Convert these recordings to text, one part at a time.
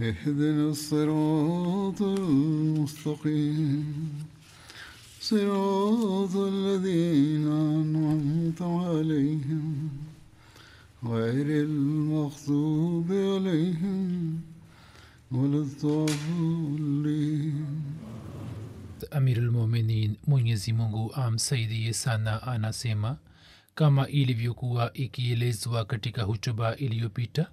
اهدنا الصراط المستقيم صراط الذين أنعمت عليهم غير المغضوب عليهم ولا الضالين amirulmuminin mwenyezi mungu amsaidie sana anasema kama ilivyokuwa ikielezwa katika hutuba iliyopita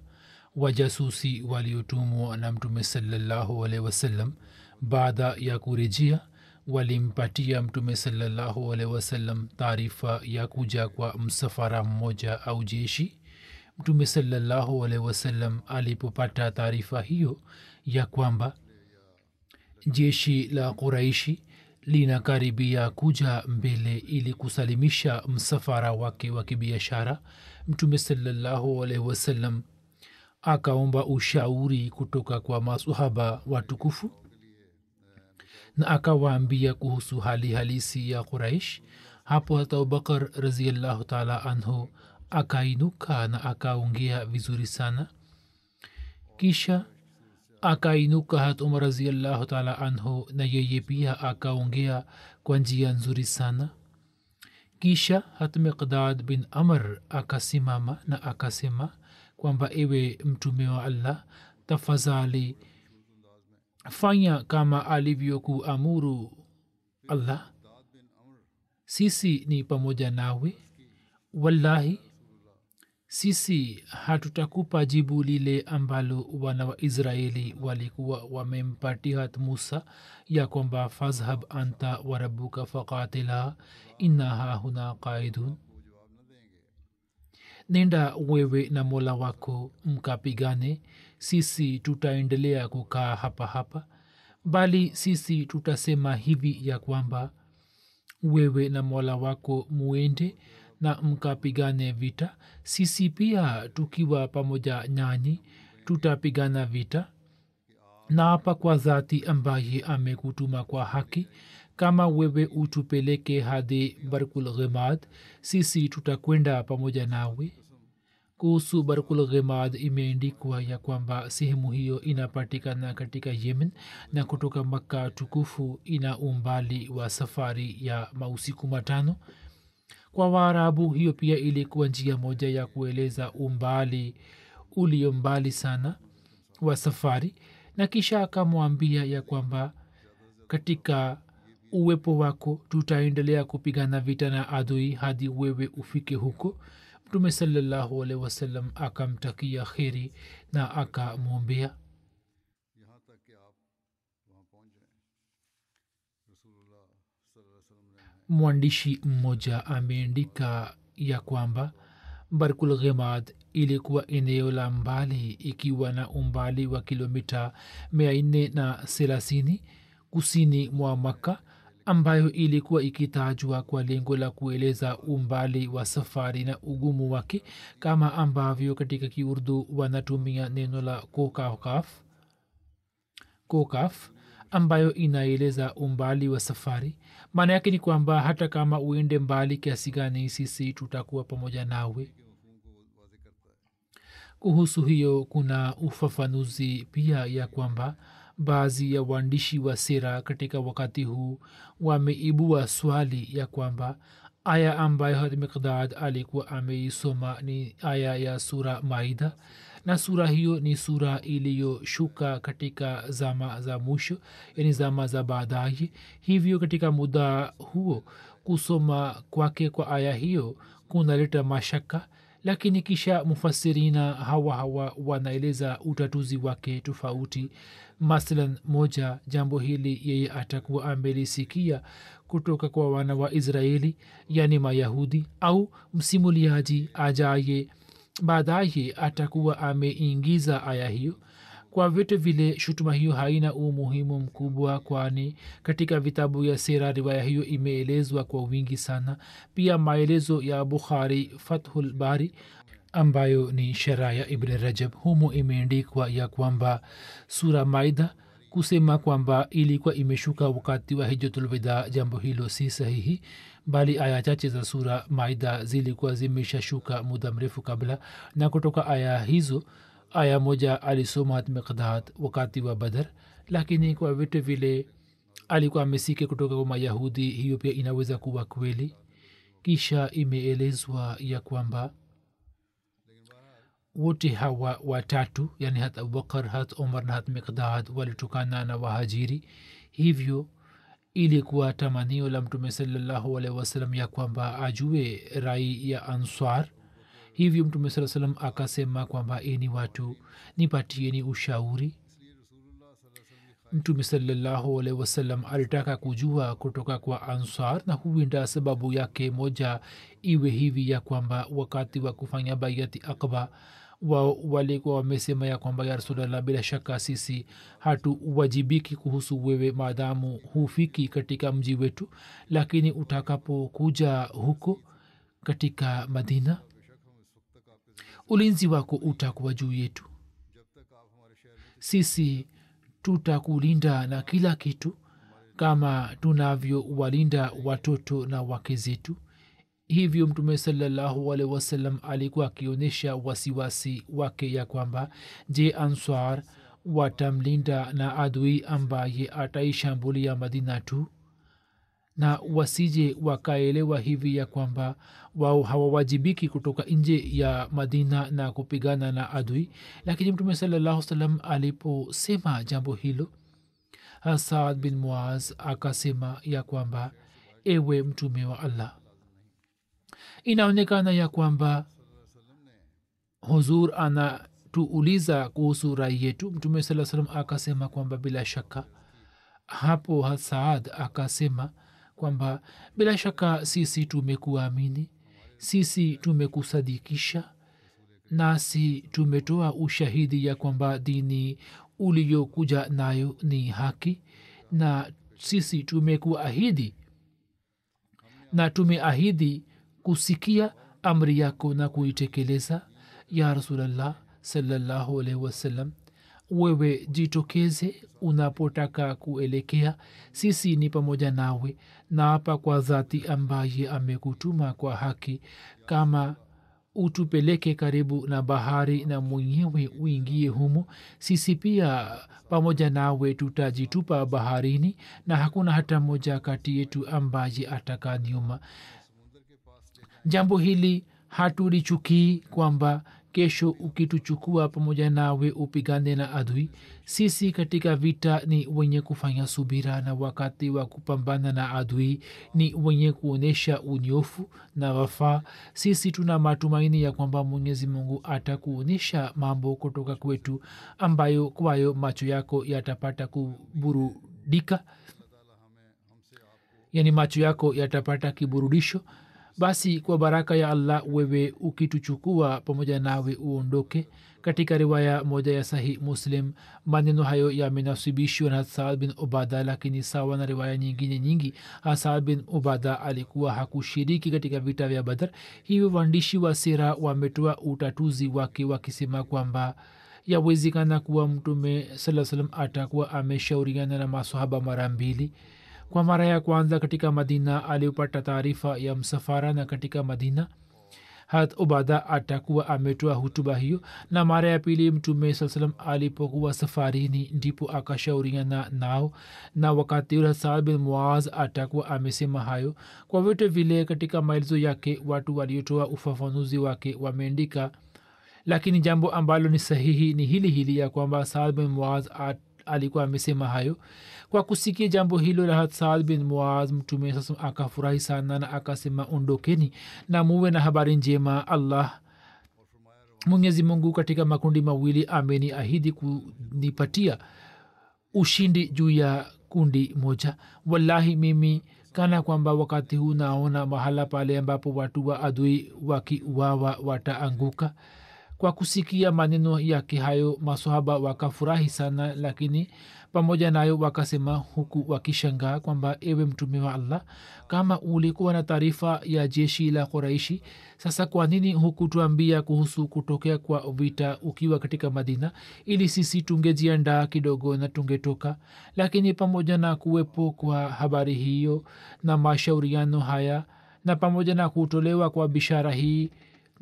wajasusi waliotumwa na mtume salallahu alehi wasallam. Baada ya kurejea walimpatia mtume salallahu alehi wasallam taarifa ya kuja kwa msafara mmoja au jeshi. Mtume salallahu alehi wasallam alipopata taarifa hiyo ya kwamba jeshi la quraishi linakaribia kuja mbele ili kusalimisha msafara wake wa kibiashara mtume salallahu alaihi wasallam akaomba ushauri kutoka kwa masahaba watukufu na akawaambia kuhusu hali halisi ya quraish. Hapo hata abubakar raziallahu taala anhu akainuka na akaongea vizuri sana. Kisha akainuka hat umar raziallahu taala anhu na yeye pia akaongea kwa njia nzuri sana. Kisha hat miqdad bin amr akasimama na akasema kwamba ewe mtume wa allah. Tafadhali fanya kama alivyokuamuru allah. Sisi ni pamoja nawe. Wallahi sisi hatutakupa jibu lile ambalo wana wa israeli walikuwa wamempatihat musa ya kwamba fadhhab anta warabuka faqatila inna hahuna qaidun nenda wewe na mola wako mkapigane. Sisi tutaendelea kukaa hapa hapa bali sisi tutasema hivi ya kwamba wewe na mola wako muende na mkapigane vita. Sisi pia tukiwa pamoja nyanyi tutapigana vita na hapa kwa dhati ambaye amekutuma kwa haki. Kama wewe utupeleke hadi barkul ghimad sisi tutakwenda pamoja nawe. Kuhusu barkul ghimad imeendikwa ya kwamba sehemu hiyo inapatikana katika yemen na kutoka makka tukufu ina umbali wa safari ya mausiku matano. Kwa waarabu hiyo pia ilikuwa njia moja ya kueleza umbali ulio mbali sana wa safari na kisha akamwambia ya kwamba katika uwepo wako tutaendelea kupigana vita na adui hadi wewe ufike huko. Mtume salallahu alehi wasallam akamtakia kheri na akamwombea. Mwandishi mmoja ameandika ya kwamba barkul ghimad ilikuwa eneo la mbali ikiwa na umbali wa kilomita mia nne na thelathini kusini mwa makka ambayo ilikuwa ikitajwa kwa lengo la kueleza umbali wa safari na ugumu wake kama ambavyo katika kiurdu wanatumia neno la kokaf kokaf ambayo inaeleza umbali wa safari. Maana yake ni kwamba hata kama uende mbali kiasi gani sisi tutakuwa pamoja nawe kuhusu hiyo kuna ufafanuzi pia ya kwamba baadhi ya waandishi wa sera katika wakati huu wameibua swali ya kwamba aya ambayo had miqdad alikuwa ameisoma ni aya ya sura maida na sura hiyo ni sura iliyoshuka katika zama za mwisho yani zama za baadaye. Hivyo katika muda huo kusoma kwake kwa aya hiyo kunaleta mashaka lakini kisha mufasirina hawa hawa wanaeleza utatuzi wake tofauti. Mathalan moja jambo hili yeye atakuwa amelisikia kutoka kwa wana wa israeli yani mayahudi au msimuliaji ajaye. Baadaye atakuwa ameingiza aya hiyo kwa vyote vile shutuma hiyo haina umuhimu mkubwa kwani katika vitabu ya sera riwaya hiyo imeelezwa kwa wingi sana. Pia maelezo ya bukhari fathulbari ambayo ni shera ya ibn rajab humo imeandikwa ya kwamba sura maida kusema kwamba ilikuwa imeshuka wakati wa hijatulwida jambo hilo si sahihi bali aya chache za sura maida zilikuwa zimeshashuka muda mrefu kabla na kutoka aya hizo aya moja alisoma miqdad wakati wa badar lakini kwa vitu vile alikuwa amesike kutoka kwa mayahudi hiyo pia inaweza kuwa kweli. Kisha imeelezwa ya kwamba wote hawa watatu yani hat abubakar hat omar na hat miqdad walitokana na wahajiri. Hivyo ilikuwa tamanio la mtume salallahu alaihi wasalam ya kwamba ajue rai ya answar hivyo mtume saa salam akasema kwamba eni watu nipatieni ushauri. Mtume salallahu alaihi wasallam alitaka kujua kutoka kwa ansar na huenda sababu yake moja iwe hivi ya kwamba wakati wa kufanya baiati akba wao walikuwa wamesema ya kwamba ya rasulllah bila shaka sisi hatuwajibiki kuhusu wewe maadamu hufiki katika mji wetu lakini utakapokuja huko katika madina ulinzi wako utakuwa juu yetu. Sisi tutakulinda na kila kitu kama tunavyowalinda watoto na wake zetu. Hivyo mtume salallahu alehi wasallam alikuwa akionyesha wasiwasi wake ya kwamba je answar watamlinda na adui ambaye ataishambulia madina tu na wasije wakaelewa hivi ya kwamba wao hawawajibiki kutoka nje ya madina na kupigana na adui. Lakini mtume salallahu salam aliposema jambo hilo saad bin muaz akasema ya kwamba ewe mtume wa allah inaonekana ya kwamba huzur anatuuliza kuhusu rai yetu. Mtume saa salam akasema kwamba bila shaka. Hapo saad akasema kwamba bila shaka sisi tumekuamini sisi tumekusadikisha nasi tumetoa ushahidi ya kwamba dini uliyokuja nayo ni haki na sisi tumekuahidi na tumeahidi kusikia amri yako na kuitekeleza. Ya rasulllah salllahu alaihi wasallam wewe jitokeze unapotaka kuelekea. Sisi ni pamoja nawe na hapa kwa dhati ambaye amekutuma kwa haki. Kama utupeleke karibu na bahari na mwenyewe uingie humo sisi pia pamoja nawe tutajitupa baharini na hakuna hata moja kati yetu ambaye atakaa nyuma. Jambo hili hatulichukii kwamba kesho ukituchukua pamoja nawe upigane na adui. Sisi katika vita ni wenye kufanya subira na wakati wa kupambana na adui ni wenye kuonyesha unyofu na wafaa. Sisi tuna matumaini ya kwamba mwenyezi mungu atakuonyesha mambo kutoka kwetu ambayo kwayo macho yako yatapata kuburudika. Yani macho yako yatapata kiburudisho basi kwa baraka ya allah wewe ukituchukua pamoja nawe uondoke. Katika riwaya moja ya sahih muslim maneno hayo yamenasibishwa na saad bin ubada lakini sawa na riwaya nyingine nyingi saad bin ubada alikuwa hakushiriki katika vita vya badar hivyo waandishi wa sera wametoa utatuzi wake wakisema kwamba yawezekana kuwa mtume saa salam atakuwa ameshauriana na masohaba mara mbili kwa mara ya kwanza katika madina alipata taarifa ya msafara na katika madina hat ubada atakuwa ametoa hutuba hiyo. Na mara ya pili mtume saa salam alipokuwa safarini ndipo akashauriana nao. Na wakati ule saad bin muaz atakuwa amesema hayo. Kwa vyote vile katika maelezo yake watu waliotoa ufafanuzi wake wameandika lakini jambo ambalo ni sahihi ni hili hili ya kwamba saad bin muaz alikuwa amesema hayo. Kwa kusikia jambo hilo rahat saad bin muaz mtume sasa akafurahi sana na akasema ondokeni na muwe na habari njema. Allah mwenyezi mungu katika makundi mawili ameni ahidi kunipatia ushindi juu ya kundi moja. Wallahi mimi kana kwamba wakati huu naona mahala pale ambapo watu wa adui wakiwawa wataanguka kwa kusikia maneno yake hayo masohaba wakafurahi sana lakini pamoja nayo wakasema huku wakishangaa kwamba ewe mtume wa allah kama ulikuwa na taarifa ya jeshi la quraishi sasa kwa nini hukutuambia kuhusu kutokea kwa vita ukiwa katika madina? Ili sisi tungejiandaa kidogo na tungetoka. Lakini pamoja na kuwepo kwa habari hiyo na mashauriano haya na pamoja na kutolewa kwa bishara hii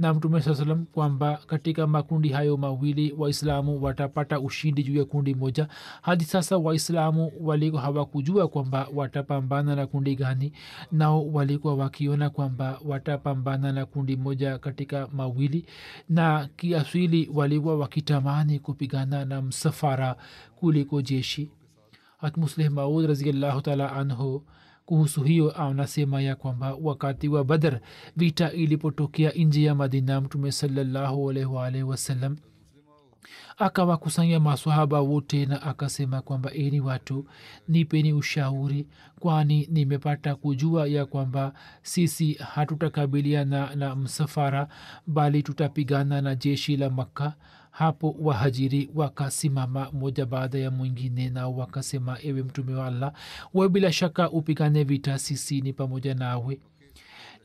na mtume saa salam kwamba katika makundi hayo mawili waislamu watapata ushindi juu ya kundi moja. Hadi sasa waislamu walikuwa hawakujua kwamba watapambana na kundi gani nao walikuwa wakiona kwamba watapambana na kundi moja katika mawili na kiaswili walikuwa wakitamani kupigana na msafara kuliko jeshi. Hatmusleh maud raziallahu taala anhu kuhusu hiyo anasema ya kwamba wakati wa badr vita ilipotokea nje ya madina mtume salllahualwalh wasalam akawakusanya maswahaba wote na akasema kwamba eni watu nipeni ushauri kwani nimepata kujua ya kwamba sisi hatutakabiliana na, na msafara bali tutapigana na jeshi la makka hapo wahajiri wakasimama moja baada ya mwingine na wakasema ewe mtume wa allah we bila shaka upigane vita sisi ni pamoja nawe.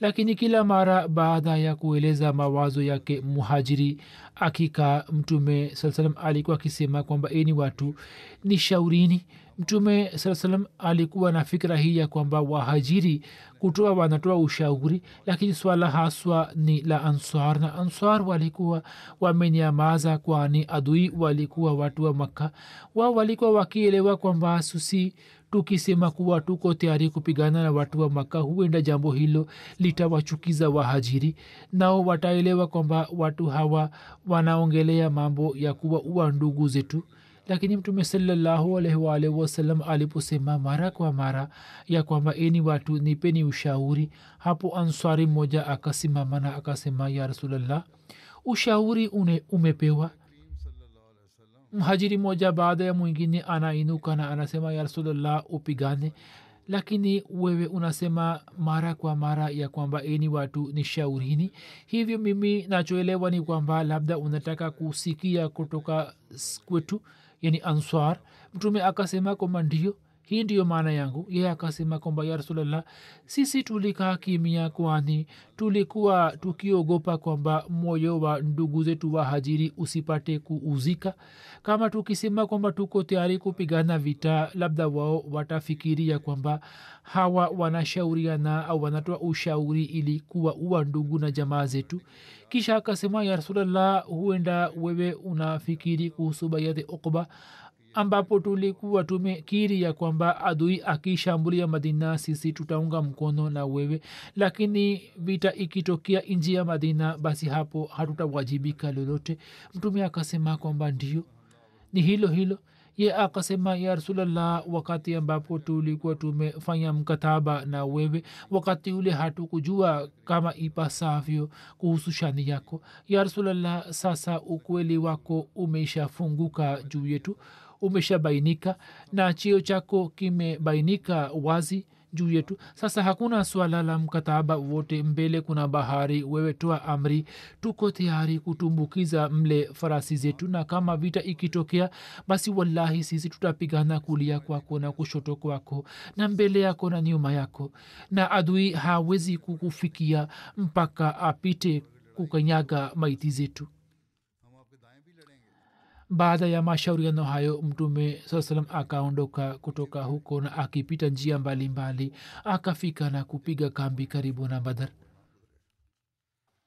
Lakini kila mara baada ya kueleza mawazo yake muhajiri akika mtume saa salam alikuwa akisema kwamba eni watu ni shaurini mtume saa alikuwa na fikira hii ya kwamba wahajiri kutoa wanatoa ushauri lakini swala haswa ni la answar na answar walikuwa wamenyamaza kwani adui walikuwa watu wa makka. Wao walikuwa wakielewa kwamba susi tukisema kuwa tuko tayari kupigana na watu wa maka huenda jambo hilo litawachukiza wahajiri nao wataelewa kwamba watu hawa wanaongelea mambo ya kuwa uwa ndugu zetu lakini mtume salallahu alaihi waalihi wasallam aliposema mara kwa mara ya kwamba eni watu nipeni ushauri hapo answari mmoja akasimama na akasema ya rasulllah ushauri une, umepewa. Mhajiri moja baada ya mwingine anainuka na anasema ya rasulllah upigane. Lakini wewe unasema mara kwa mara ya kwamba eni watu ni shaurini hivyo mimi nachoelewa ni kwamba labda unataka kusikia kutoka kwetu yani answar mtume akasema kwamba ndio hii ndiyo maana yangu. Yeye akasema kwamba ya rasulllah sisi tulikaa kimia kwani tulikuwa tukiogopa kwamba moyo wa ndugu zetu wa hajiri usipate kuuzika. Kama tukisema kwamba tuko tayari kupigana vita labda wao watafikiria kwamba hawa wanashauriana au wanatoa ushauri ili kuwa uwa ndugu na jamaa zetu. Kisha akasema ya rasulllah huenda wewe unafikiri kuhusu bayati ukba ambapo tulikuwa tumekiri ya kwamba adui akishambulia madina sisi tutaunga mkono na wewe. Lakini vita ikitokea nji ya madina basi hapo hatutawajibika lolote. Mtume akasema kwamba ndio. Ni hilo hilo. Ye akasema ya rasulllah wakati ambapo tulikuwa tumefanya mkataba na wewe wakati ule hatukujua kama ipasavyo kuhusu shani yako. Ya rasulllah sasa ukweli wako umeshafunguka juu yetu umeshabainika na chio chako kimebainika wazi juu yetu. Sasa hakuna swala la mkataba wote mbele kuna bahari. Wewe toa amri tuko tayari kutumbukiza mle farasi zetu na kama vita ikitokea basi wallahi sisi tutapigana kulia kwako na kushoto kwako na mbele yako na nyuma yako. Na adui hawezi kukufikia mpaka apite kukanyaga maiti zetu baada ya mashauriano hayo mtume saa salam akaondoka kutoka huko na akipita njia mbalimbali mbali, akafika na kupiga kambi karibu na badar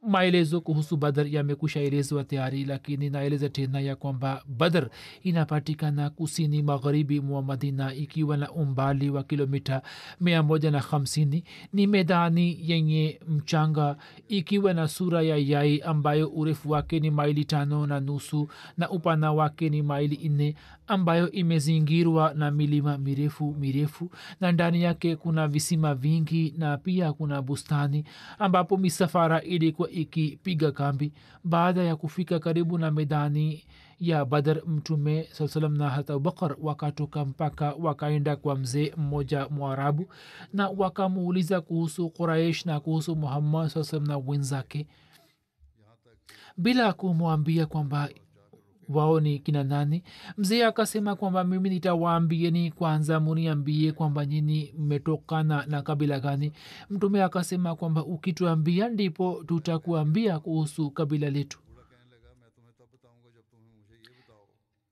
maelezo kuhusu badr yamekusha elezwa tayari lakini naeleza tena ya kwamba badr inapatikana kusini magharibi mwa madina ikiwa na umbali wa kilomita mia moja na hamsini. Ni medani yenye mchanga ikiwa na sura ya yai ambayo urefu wake ni maili tano na nusu na upana wake ni maili nne ambayo imezingirwa na milima mirefu mirefu na ndani yake kuna visima vingi na pia kuna bustani ambapo misafara ilikuwa ikipiga kambi. Baada ya kufika karibu na medani ya badar mtume saa na hata abubakar wakatoka mpaka wakaenda kwa mzee mmoja mwarabu na wakamuuliza kuhusu quraish na kuhusu muhammad saa salam na wenzake. Bila kumwambia kwamba wao ni kina nani? Mzee akasema kwamba mimi nitawaambieni kwanza muniambie kwamba nyini mmetokana na kabila gani. Mtume akasema kwamba ukituambia ndipo tutakuambia kuhusu kabila letu.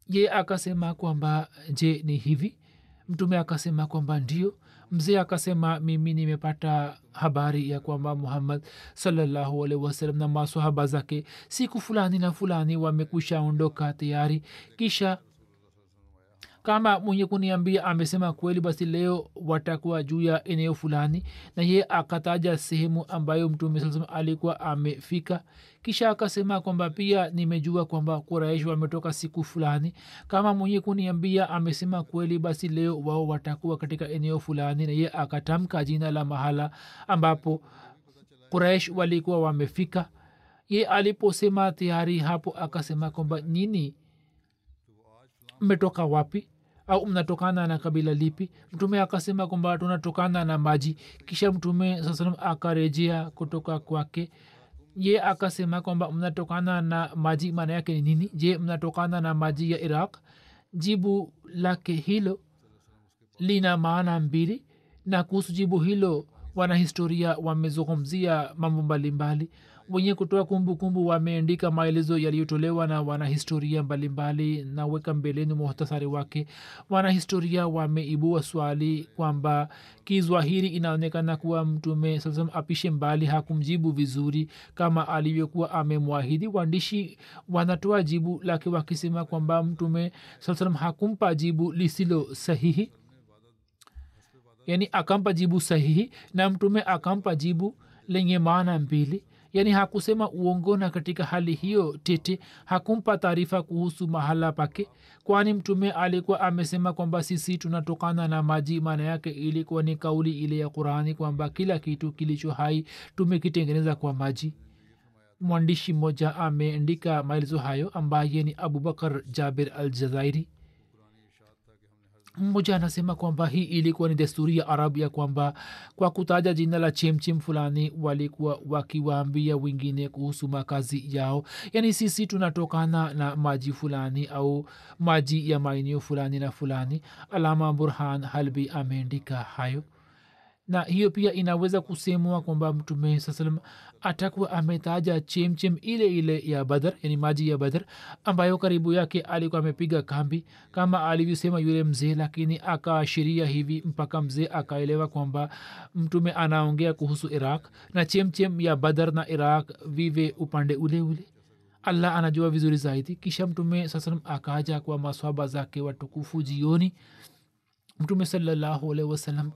Ye akasema kwamba je ni hivi? Mtume akasema kwamba ndio mzee akasema mimi nimepata habari ya kwamba muhammad salallahu alaihi wasallam na masahaba zake siku fulani na fulani wamekwisha ondoka tayari. Kisha kama mwenye kuniambia amesema kweli basi leo watakuwa juu ya eneo fulani na ye akataja sehemu ambayo mtume saa alikuwa amefika. Kisha akasema kwamba pia nimejua kwamba kuraishi wametoka siku fulani. Kama mwenye kuniambia amesema kweli basi leo wao watakuwa katika eneo fulani na ye akatamka jina la mahala ambapo kuraish walikuwa wamefika. Ye aliposema tayari hapo akasema kwamba nini mmetoka wapi au mnatokana na kabila lipi? Mtume akasema kwamba tunatokana na maji. Kisha mtume saa salam akarejea kutoka kwake. Ye akasema kwamba mnatokana na maji maana yake ni nini? Je mnatokana na maji ya iraq? Jibu lake hilo lina maana mbili. Na kuhusu jibu hilo wanahistoria wamezungumzia mambo mbalimbali wenye kutoa kumbukumbu wameandika maelezo yaliyotolewa na wanahistoria mbalimbali na weka mbeleni muhtasari wake. Wanahistoria wameibua swali kwamba kizwahiri inaonekana kuwa mtume saam apishe mbali hakumjibu vizuri kama alivyokuwa amemwahidi. Waandishi wanatoa jibu lake wakisema kwamba mtume saam hakumpa jibu lisilo sahihi yani akampa jibu sahihi na mtume akampa jibu lenye maana mbili yaani hakusema uongo na katika hali hiyo tete hakumpa taarifa kuhusu mahala pake. Kwani mtume alikuwa amesema kwamba sisi tunatokana na maji maana yake ilikuwa ni kauli ile ya qurani kwamba kila kitu kilicho hai tumekitengeneza kwa maji. Mwandishi mmoja ameandika maelezo hayo ambaye ni abubakar jaber al jazairi mmoja anasema kwamba hii ilikuwa ni desturi ya arabu ya kwamba kwa kutaja jina la chemchem fulani walikuwa wakiwaambia wengine kuhusu makazi yao. Yaani sisi tunatokana na maji fulani au maji ya maeneo fulani na fulani. Alama burhan halbi ameandika hayo na hiyo pia inaweza kusemwa kwamba mtume saa salam atakuwa ametaja chemchem ile ile ya badar yani maji ya badar ambayo karibu yake alikuwa amepiga kambi. Kama alivyosema yule mzee lakini akaashiria hivi mpaka mzee akaelewa kwamba mtume anaongea kuhusu iraq na chemchem ya badar na iraq vive upande ule ule. Allah anajua vizuri zaidi. Kisha mtume saa salam akaja kwa maswaba zake watukufu jioni. Mtume salallahu alaihi wasallam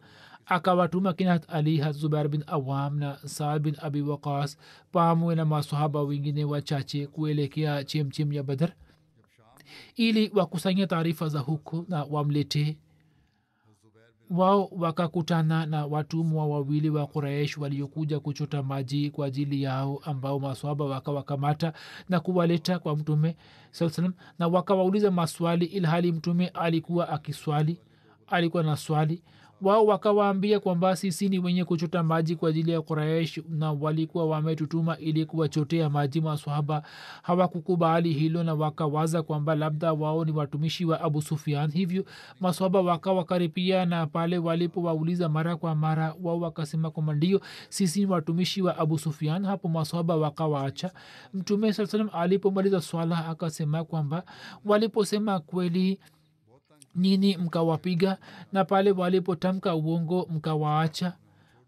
akawatuma kina ali hat zubair bin awam na saad bin abi waqas pamwe na masahaba wengine wachache kuelekea chemchem ya badar ili wakusanya taarifa za huko na wamletee. Wao wakakutana na watumwa wawili wa quraish waliokuja kuchota maji kwa ajili yao ambao maswaba wakawakamata na kuwaleta kwa mtume saa na wakawauliza maswali ilhali mtume alikuwa akiswali alikuwa na swali wao wakawaambia kwamba sisi ni wenye kuchota maji kwa ajili ya quraish na walikuwa wametutuma ili kuwachotea maji maswahaba hawakukubali hilo na wakawaza kwamba labda wao ni watumishi wa abu sufian hivyo maswahaba wakawakaripia na pale walipowauliza mara kwa mara wao wakasema kwamba ndio sisi ni watumishi wa abu sufian hapo maswahaba wakawaacha. Mtume saa salam alipomaliza swala akasema kwamba waliposema kweli nini mkawapiga? Na pale walipotamka uongo mkawaacha?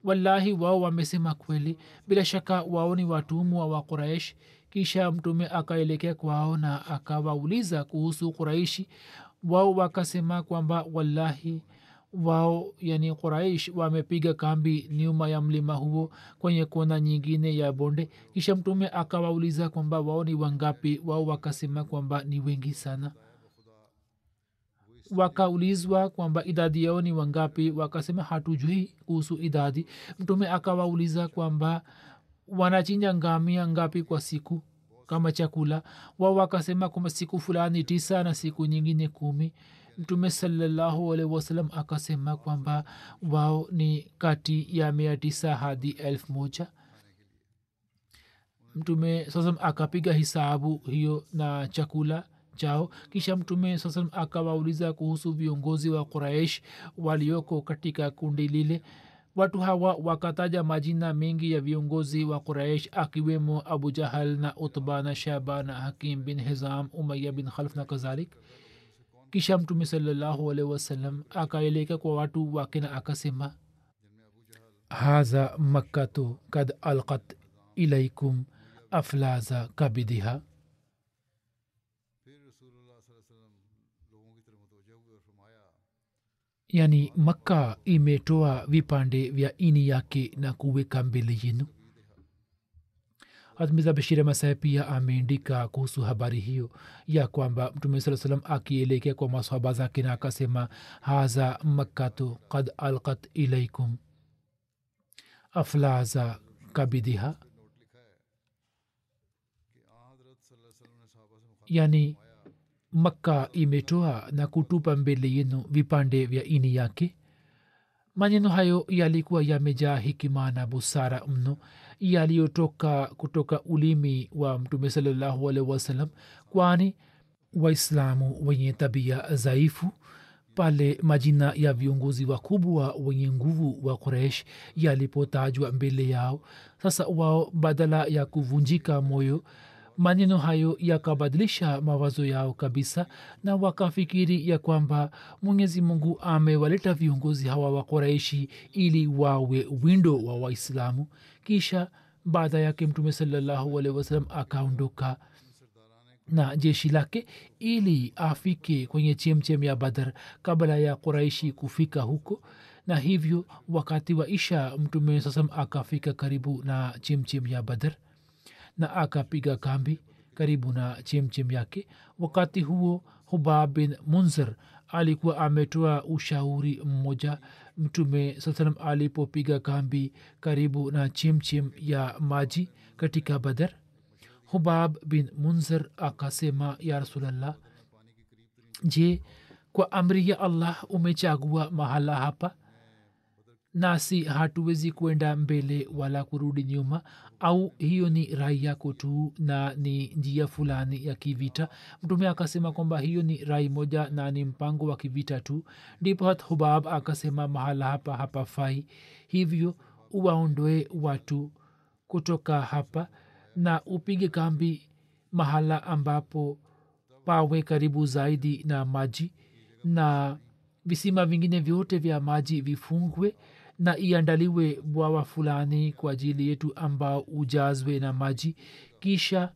Wallahi wao wamesema kweli. Bila shaka wao ni watumwa wa quraish. Kisha mtume akaelekea kwao na akawauliza kuhusu quraishi wao wakasema kwamba wallahi wao yani quraish wamepiga kambi nyuma ya mlima huo kwenye kona nyingine ya bonde. Kisha mtume akawauliza kwamba wao ni wangapi? Wao wakasema kwamba ni wengi sana wakaulizwa kwamba idadi yao ni wangapi wakasema hatujui kuhusu idadi. Mtume akawauliza kwamba wanachinja ngamia ngapi kwa siku kama chakula? Wao wakasema kwamba siku fulani tisa na siku nyingine kumi. Mtume salallahu alaihi wasalam akasema kwamba wao ni kati ya mia tisa hadi elfu moja. Mtume sasam akapiga hisabu hiyo na chakula chao. Kisha mtume sasam akawauliza kuhusu viongozi wa quraish walioko katika kundi lile. Watu hawa wakataja majina mengi ya viongozi wa quraish akiwemo abu jahal na utba na shaba na hakim bin hizam umaya bin khalf na kadhalik. Kisha mtume salallahu alaihi wasallam akaeleka kwa watu wake na akasema haza makkatu kad alqat ilaikum aflaza kabidiha yani makka imetoa vipande vya ini yake na kuweka mbele yenu. Hatmiza bashir masaya pia ameandika kuhusu habari hiyo ya kwamba mtume saa salam akielekea kwa masahaba zake na akasema haza makkatu kad alkat ilaikum aflaza kabidiha yani makka imetoa na kutupa mbele yenu vipande vya ini yake? Maneno hayo yalikuwa yamejaa hikima na busara mno yaliyotoka kutoka ulimi wa mtume salallahu alaihi wasallam kwani waislamu wenye tabia dhaifu pale majina ya viongozi wakubwa wenye nguvu wa kuresh yalipotajwa mbele yao sasa wao badala ya kuvunjika moyo maneno hayo yakabadilisha mawazo yao kabisa na wakafikiri ya kwamba mwenyezi mungu amewaleta viongozi hawa wakoraishi ili wawe windo wa waislamu. Kisha baada yake mtume salallahu akaondoka na jeshi lake ili afike kwenye chemchem ya badar kabla ya kuraishi kufika huko. Na hivyo wakati wa isha mtume sasam akafika karibu na chemchem ya badar na akapiga kambi karibu na chemchem yake wakati huo hubab bin munzir alikuwa ametoa ushauri mmoja mtume saa salam alipopiga kambi karibu na chemchem ya maji katika badar hubab bin munzir akasema ya rasulllah je kwa amri ya allah umechagua mahala hapa nasi hatuwezi kwenda mbele wala kurudi nyuma au hiyo ni rai yako tu na ni njia fulani ya kivita. Mtume akasema kwamba hiyo ni rai moja na ni mpango wa kivita tu. Ndipo hat hubab akasema mahala hapa hapafai. Hivyo uwaondoe watu kutoka hapa na upige kambi mahala ambapo pawe karibu zaidi na maji na visima vingine vyote vya maji vifungwe na iandaliwe bwawa fulani kwa ajili yetu ambao ujazwe na maji. Kisha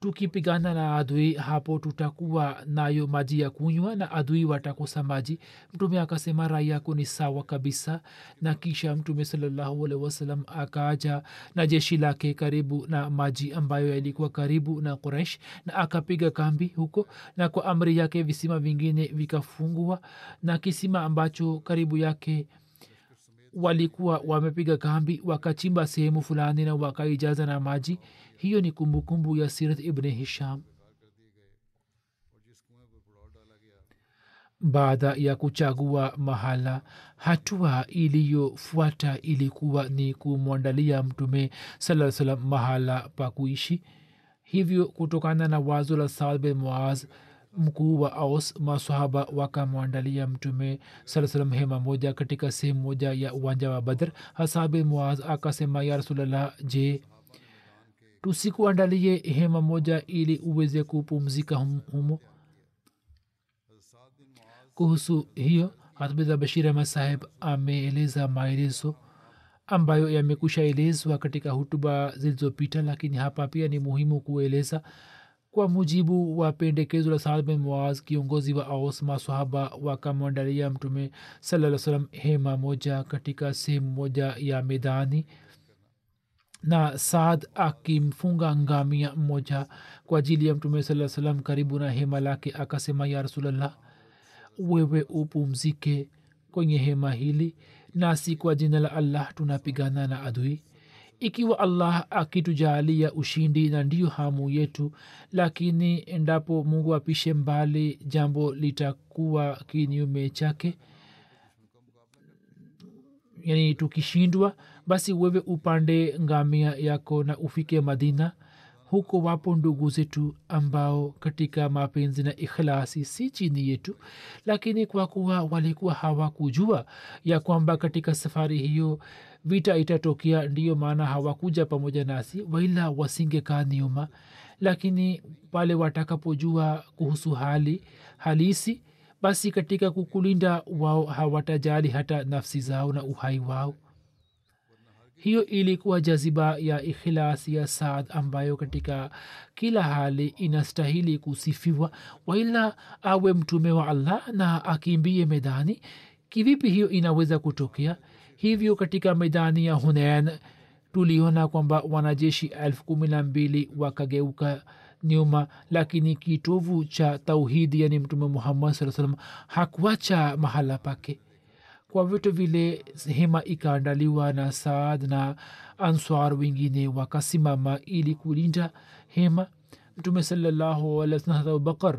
tukipigana na adui hapo tutakuwa nayo maji ya kunywa na adui watakosa maji. Mtume akasema rai yako ni sawa kabisa. Na kisha mtume salallahu wasalam akaaja na jeshi lake karibu na maji ambayo yalikuwa karibu na quraish na akapiga kambi huko. Na kwa amri yake visima vingine vikafungua na kisima ambacho karibu yake walikuwa wamepiga kambi wakachimba sehemu fulani na wakaijaza na maji. Hiyo ni kumbukumbu ya sirat ibn hisham. Baada ya kuchagua mahala hatua iliyofuata ilikuwa ni kumwandalia mtume saa salam mahala pa kuishi. Hivyo kutokana na wazo la saad bin muaz mkuu wa aus masahaba wakamwandalia mtume saa salam hema moja katika sehemu moja ya uwanja wa badr. Hasabi muaz akasema ya rasulllah je tusikuandalie hema moja ili uweze kupumzika hum, humo? Kuhusu hiyo hatbiza bashir ahmad saheb ameeleza maelezo ambayo yamekusha elezwa katika hutuba zilizopita lakini hapa pia ni muhimu kueleza kwa mujibu wa pendekezo la saad bin muaz kiongozi wa aus masahaba wakamwandalia mtume salaa salam hema moja katika sehemu moja ya medani na saad akimfunga ngamia mmoja kwa ajili ya mtume saa salam karibu na hema lake akasema ya rasulllah wewe upumzike kwenye hema hili nasi kwa jina la allah tunapigana na adui ikiwa allah akitujaalia ushindi na ndiyo hamu yetu lakini endapo mungu apishe mbali jambo litakuwa kinyume chake. Yani tukishindwa basi wewe upande ngamia yako na ufike madina. Huko wapo ndugu zetu ambao katika mapenzi na ikhlasi si chini yetu lakini kwa kuwa walikuwa hawakujua ya kwamba katika safari hiyo vita itatokea ndiyo maana hawakuja pamoja nasi waila wasingekaa nyuma. Lakini pale watakapojua kuhusu hali halisi basi katika kukulinda wao hawatajali hata nafsi zao na uhai wao. Hiyo ilikuwa jaziba ya ikhilasi ya saad ambayo katika kila hali inastahili kusifiwa. Waila awe mtume wa allah na akimbie medani kivipi hiyo inaweza kutokea hivyo katika medani ya hunen tuliona kwamba wanajeshi elfu kumi na mbili wakageuka nyuma lakini kitovu cha tauhidi yani mtume muhammad saa salam hakuacha mahala pake. Kwa vitu vile hema ikaandaliwa na saad na answar wengine wakasimama ili kulinda hema. Mtume salallahu alih wasalam abubakar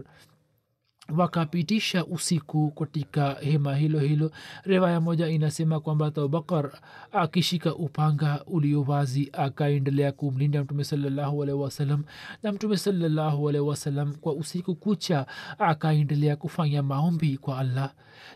wakapitisha usiku katika hema hilo hilo. Rewaya moja inasema kwamba abubakar akishika upanga ulio wazi akaendelea kumlinda mtume salallahu alaihi na mtume salallahu wasalam kwa usiku kucha akaendelea kufanya maombi kwa allah.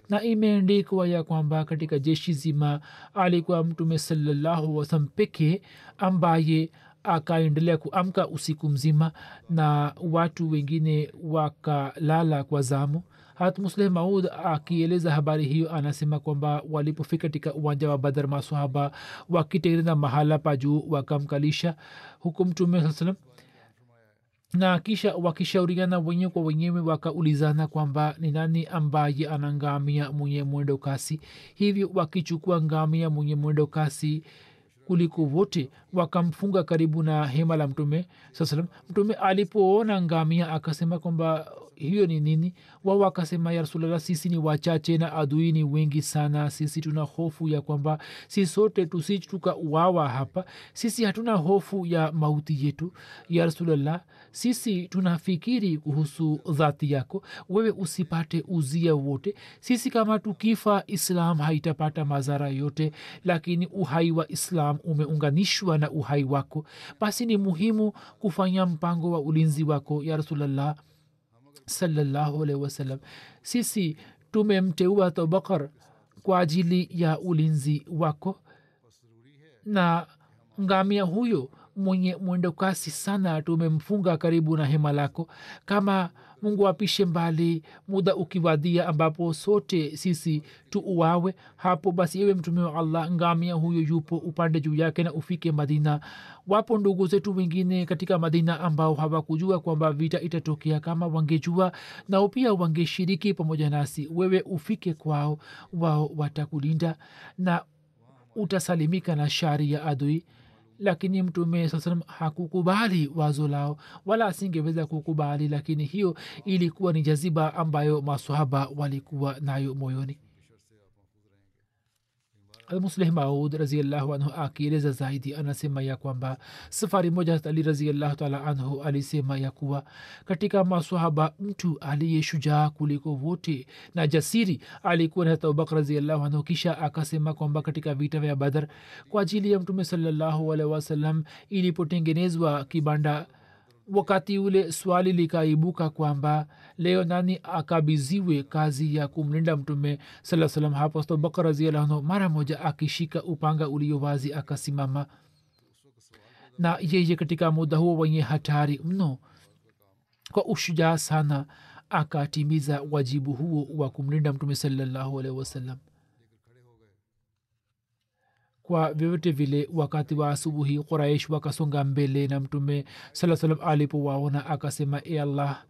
Na imeendikwa ya kwamba katika jeshi zima alikuwa mtume salallahu peke ambaye akaendelea kuamka usiku mzima na watu wengine wakalala kwa zamu. Hat musleh maud akieleza habari hiyo anasema kwamba walipofika katika uwanja wa badar masahaba wakitengeneza mahala pa juu wakamkalisha huku mtume saa salam na kisha wakishauriana wenyewe kwa wenyewe wakaulizana kwamba ni nani ambaye ana ngamia mwenye mwendo kasi. Hivyo wakichukua ngamia mwenye mwendo kasi kuliko wote wakamfunga karibu na hema la mtume saa salam mtume alipoona ngamia akasema kwamba hiyo ni nini? Wao wakasema ya rasulllah sisi ni wachache na adui ni wengi sana. Sisi tuna hofu ya kwamba si sote tusi tukauawa hapa. Sisi hatuna hofu ya mauti yetu. Ya rasulllah sisi tunafikiri kuhusu dhati yako. Wewe usipate uzia wote. Sisi kama tukifa islam haitapata madhara yote. Lakini uhai wa islam umeunganishwa na uhai wako. Basi ni muhimu kufanya mpango wa ulinzi wako ya rasulllah wasallam. Sisi tumemteua abubakar kwa ajili ya ulinzi wako. Na ngamia huyo mwenye mwendo kasi sana tumemfunga karibu na hema lako. Kama mungu apishe mbali muda ukiwadia ambapo sote sisi tuuawe. Hapo basi ewe mtume wa allah ngamia huyo yupo upande juu yake na ufike madina. Wapo ndugu zetu wengine katika madina ambao hawakujua kwamba vita itatokea kama wangejua nao pia wangeshiriki pamoja nasi. Wewe ufike kwao wao watakulinda na utasalimika na shari ya adui lakini mtume saa salam hakukubali wazo lao wala asingeweza kukubali lakini hiyo ilikuwa ni jaziba ambayo masahaba walikuwa nayo moyoni almusleh maud raziallahu anhu akieleza zaidi anasema ya kwamba safari moja ali raziallahu taala anhu alisema ya kuwa katika maswahaba mtu aliye shujaa kuliko wote na jasiri alikuwa ni hata abubakar raziallahu anhu. Kisha akasema kwamba katika vita vya badar kwa ajili ya mtume salallahu alaihi wasallam ilipotengenezwa kibanda wakati ule swali likaibuka kwamba leo nani akabiziwe kazi ya kumlinda mtume saa salam hapo? Abubakar raziallahu mara moja akishika upanga ulio wazi akasimama. Na yeye katika muda huo wenye hatari mno kwa ushujaa sana akatimiza wajibu huo wa kumlinda mtume salallahu alaihi wasallam kwa vyovyote vile wakati wa asubuhi quraish wakasonga mbele na mtume saa salam alipowaona akasema e allah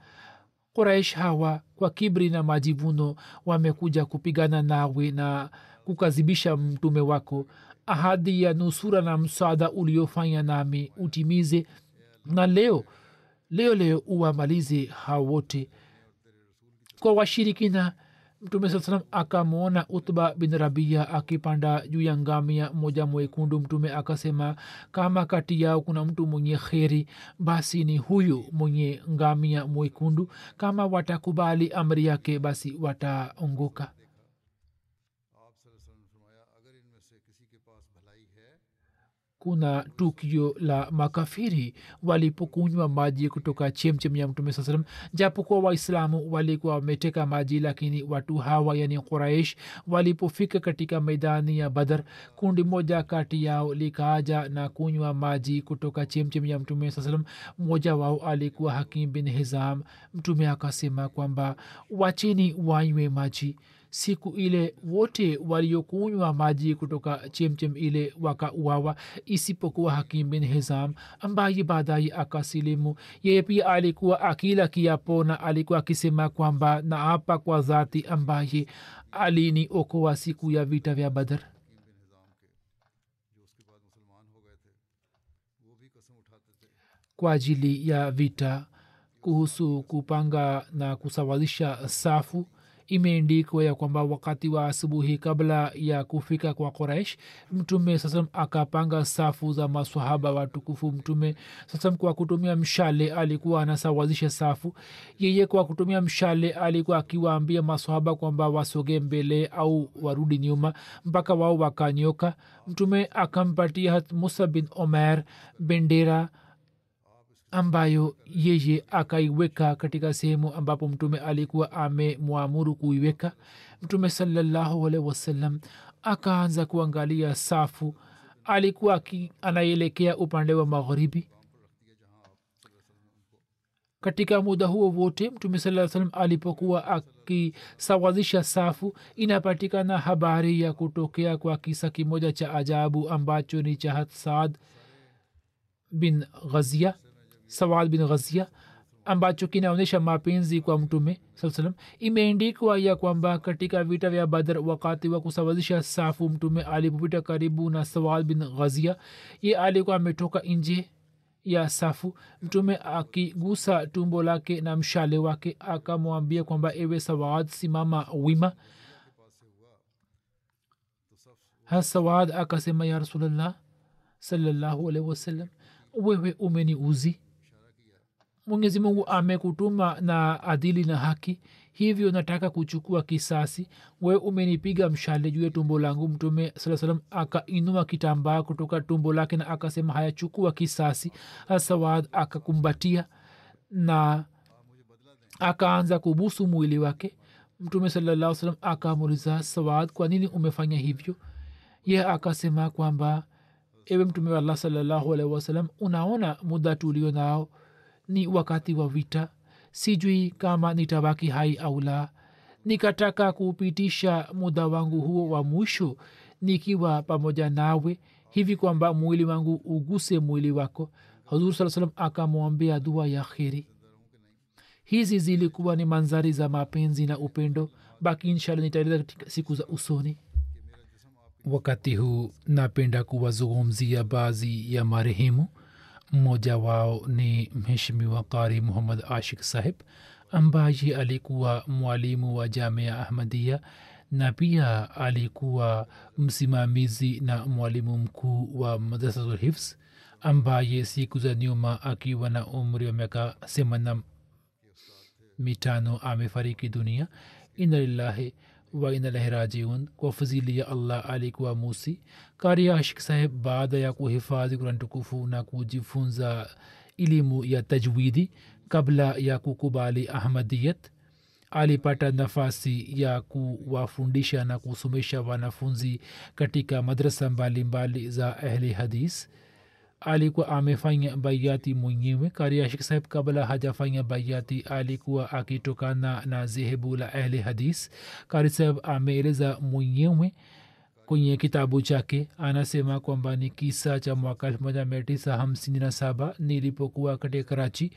quraish hawa kwa kibri na majivuno wamekuja kupigana nawe na kukazibisha mtume wako. Ahadi ya nusura na msaada uliofanya nami utimize na leo leo leo uwamalize hawote kwa washirikina mtume saa salam akamwona utba bin rabia akipanda juu ya ngamia moja mwekundu. Mtume akasema kama kati yao kuna mtu mwenye kheri basi ni huyu mwenye ngamia mwekundu. Kama watakubali amri yake basi wataongoka kuna tukio la makafiri walipokunywa maji kutoka chemchem ya mtume saa salam japokuwa waislamu walikuwa wameteka maji lakini watu hawa yani quraish walipofika katika maidani ya badar kundi moja kati yao likaaja na kunywa maji kutoka chemchem ya mtume saa salam. Mmoja wao alikuwa hakim bin hizam. Mtume akasema kwamba wacheni wanywe maji siku ile wote waliokunywa maji kutoka chemchem ile wakauawa isipokuwa hakim bin hezam ambaye baadaye akasilimu. Yeye pia alikuwa akila kiapo na alikuwa akisema kwamba naapa kwa dhati ambaye aliniokoa siku ya vita vya badr. Kwa ajili ya vita kuhusu kupanga na kusawazisha safu imeendikwa ya kwamba wakati wa asubuhi kabla ya kufika kwa quraish mtume sasam akapanga safu za maswahaba watukufu. Mtume sasam kwa kutumia mshale alikuwa anasawazisha safu. Yeye kwa kutumia mshale alikuwa akiwaambia maswahaba kwamba wasoge mbele au warudi nyuma mpaka wao wakanyoka. Mtume akampatia musa bin omer bendera ambayo yeye akaiweka katika sehemu ambapo mtume alikuwa amemwamuru kuiweka. Mtume salallahu alaihi wasallam akaanza kuangalia safu. Alikuwa anaelekea upande wa magharibi. Katika muda huo wote mtume saa salam alipokuwa akisawazisha safu inapatikana habari ya kutokea kwa kisa kimoja cha ajabu ambacho ni cha saad bin ghazia sawad bin ghazia ambacho kinaonyesha mapenzi kwa mtume saa salam imeendikwa ya kwamba katika vita vya badr wakati wa kusawazisha safu mtume alipopita karibu na sawad bin ghazia ye alikuwa ametoka nje ya safu mtume akigusa tumbo lake na mshale wake akamwambia kwamba ewe sawad simama wima hasawad akasema ya rasulllah salallahu alaihi wasallam wewe umeniuzi mwenyezi mungu amekutuma na adili na haki. Hivyo nataka kuchukua kisasi. We umenipiga mshale juu ya tumbo langu. Mtume saa salam akainua kitambaa kutoka tumbo lake na akasema hayachukua kisasi. Sawad akakumbatia na akaanza kubusu mwili wake. Mtume salallah salam akamuliza sawad kwa nini umefanya hivyo? Ye akasema kwamba ewe mtume wa allah salallahu alaihi wasalam unaona muda tulio nao ni wakati wa vita. Sijui kama nitabaki hai au la. Nikataka kupitisha muda wangu huo wa mwisho nikiwa pamoja nawe hivi kwamba mwili wangu uguse mwili wako. Huzur saa salam akamwambia dua ya kheri. Hizi zilikuwa ni manzari za mapenzi na upendo. Baki inshallah nitaeleza katika siku za usoni. Wakati huu napenda kuwazungumzia baadhi ya marehemu mmoja wao ni mheshimiwa qari muhammad ashik sahib ambaye alikuwa mwalimu wa jamia ahmadia na pia alikuwa msimamizi na mwalimu mkuu wa madrasatul Hifz ambaye siku za nyuma akiwa na umri wa miaka semana mitano amefariki dunia. Ina lillahi wa lahirajiun rajiun kwa fadhili ya allah alikuwa musi kari ashik saheb baada ya kuhifadhi kuran tukufu na kujifunza elimu ya tajwidi kabla ya kukubali ahmadiyat alipata nafasi ya kuwafundisha na kusomesha wanafunzi katika madrasa mbalimbali za ahli hadis alikuwa amefanya baiati mwenyewe kariashik saheb kabla hajafanya baiati alikuwa akitokana na zehebu la ahli hadis kari saheb ameeleza mwenyewe kwenye kitabu chake. Anasema kwamba ni kisa cha mwaka 1957 nilipokuwa katika karachi.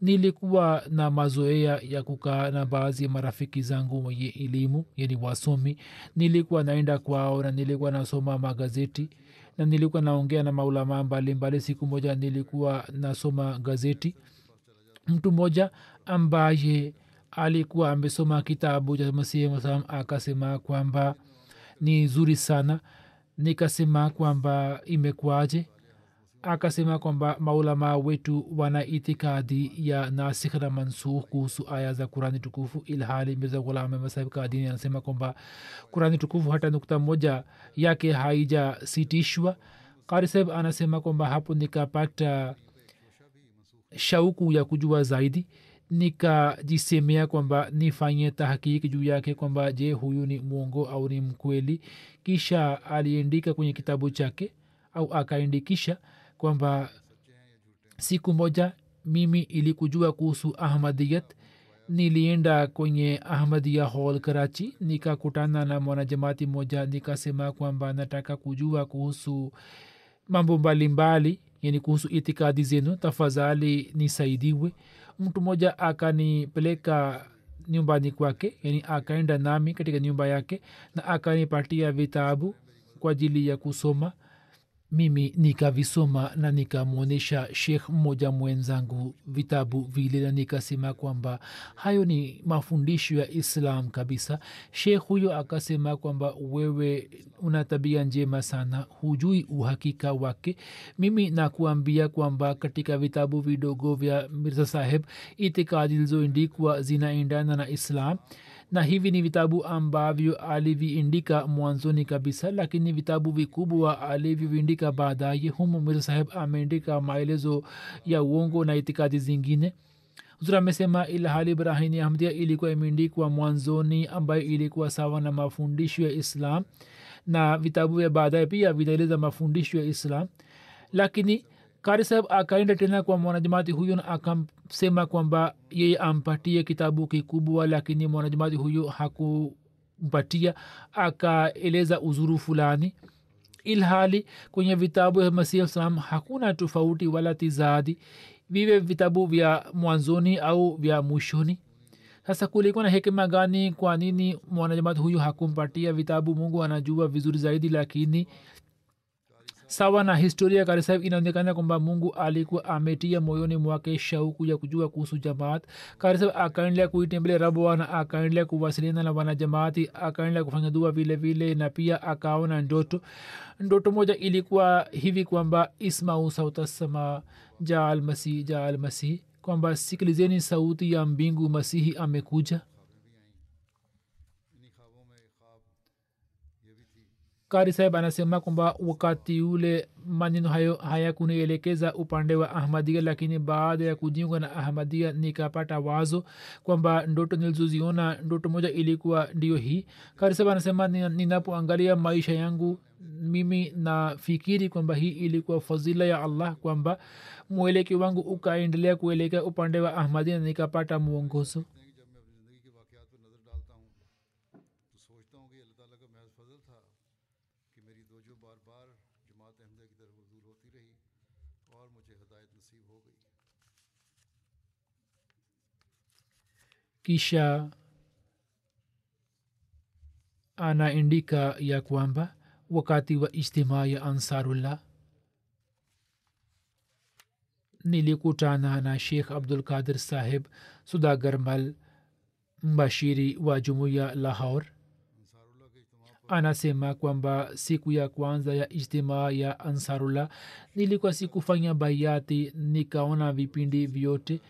Nilikuwa na mazoea ya kukaa na baadhi ya marafiki zangu wenye elimu yani wasomi. Nilikuwa naenda kwao na nilikuwa nasoma magazeti na nilikuwa naongea na maulamaa mbalimbali. Siku moja nilikuwa nasoma gazeti. Mtu mmoja ambaye alikuwa amesoma kitabu cha masihi masalam akasema kwamba ni zuri sana. Nikasema kwamba imekwaje akasema kwamba maulama wetu wana itikadi ya nasikh na mansukh kuhusu aya za kurani tukufu ilhali mirza ghulam masahib kadini anasema kwamba kurani tukufu hata nukta moja yake haijasitishwa. Kari sahib anasema kwamba hapo nikapata shauku ya kujua zaidi nikajisemea kwamba nifanye tahkiki juu yake kwamba je huyu ni mwongo au ni mkweli? Kisha aliandika kwenye kitabu chake au akaandikisha kwamba siku moja mimi ili kujua kuhusu ahmadiyat nilienda kwenye ahmadia hall karachi nikakutana na mwanajamati moja nikasema kwamba nataka kujua kuhusu mambo mbalimbali yani kuhusu itikadi zenu tafadhali nisaidiwe. Mtu mmoja akanipeleka nyumbani kwake yani akaenda nami katika nyumba yake na akanipatia vitabu kwa ajili ya kusoma mimi nikavisoma na nikamwonyesha shekh mmoja mwenzangu vitabu vile na nikasema kwamba hayo ni mafundisho ya islam kabisa. Shekh huyo akasema kwamba wewe una tabia njema sana hujui uhakika wake. Mimi nakuambia kwamba katika vitabu vidogo vya mirza saheb itikadi zilizoindikwa zinaendana na islam na hivi ni vitabu ambavyo aliviindika mwanzoni kabisa lakini vitabu vikubwa alivyoviindika baadaye humu mirza saheb ameindika maelezo ya uongo na itikadi zingine. Zura amesema ilhali ibrahini ahmdia ilikuwa imeindikwa mwanzoni ambayo ilikuwa sawa na mafundisho ya islam. Na vitabu vya baadaye pia vinaeleza mafundisho ya islam. Lakini kari saheb akaenda tena kwa mwanajamati huyu na akasema kwamba yeye ampatie kitabu kikubwa lakini mwanajamati huyu hakumpatia. Akaeleza uzuru fulani. Ilhali kwenye vitabu vya masihi salam hakuna tofauti wala tizadi. Vive vitabu vya mwanzoni au vya mwishoni. Sasa kulikuwa na hekima gani kwa nini mwanajamati huyu hakumpatia vitabu? Mungu anajua vizuri zaidi lakini sawa na historia ya karisahib inaonekana kwamba mungu alikuwa ametia moyoni mwake shauku ya kujua kuhusu jamaat. Karisahib akaendelea kuitembelea rabu na akaendelea kuwasiliana na wanajamaati akaendelea kufanya dua vile vile na pia akaona ndoto. Ndoto moja ilikuwa hivi kwamba ismau sautasama ja almasih ja almasih kwamba sikilizeni sauti ya mbingu masihi amekuja kari saib anasema kwamba wakati ule maneno hayo hayakunielekeza upande wa ahmadia lakini baada ya kujiunga na ahmadia nikapata wazo kwamba ndoto nilizoziona ndoto moja ilikuwa ndio hii. Kari saib anasema ninapoangalia maisha yangu mimi nafikiri kwamba hii ilikuwa fadhila ya allah kwamba mweleke wangu ukaendelea kuelekea upande wa ahmadia nikapata mwongozo kisha anaindika ya kwamba wakati wa ijtimaa ya ansarullah nilikutana na shekh abdul sahib sudagarmal mbashiri wa jumuiya lahor anasema kwamba siku ya kwanza ya ijtimaa ya ansarullah nilikuwa sikufanya bayati nikaona vipindi vyote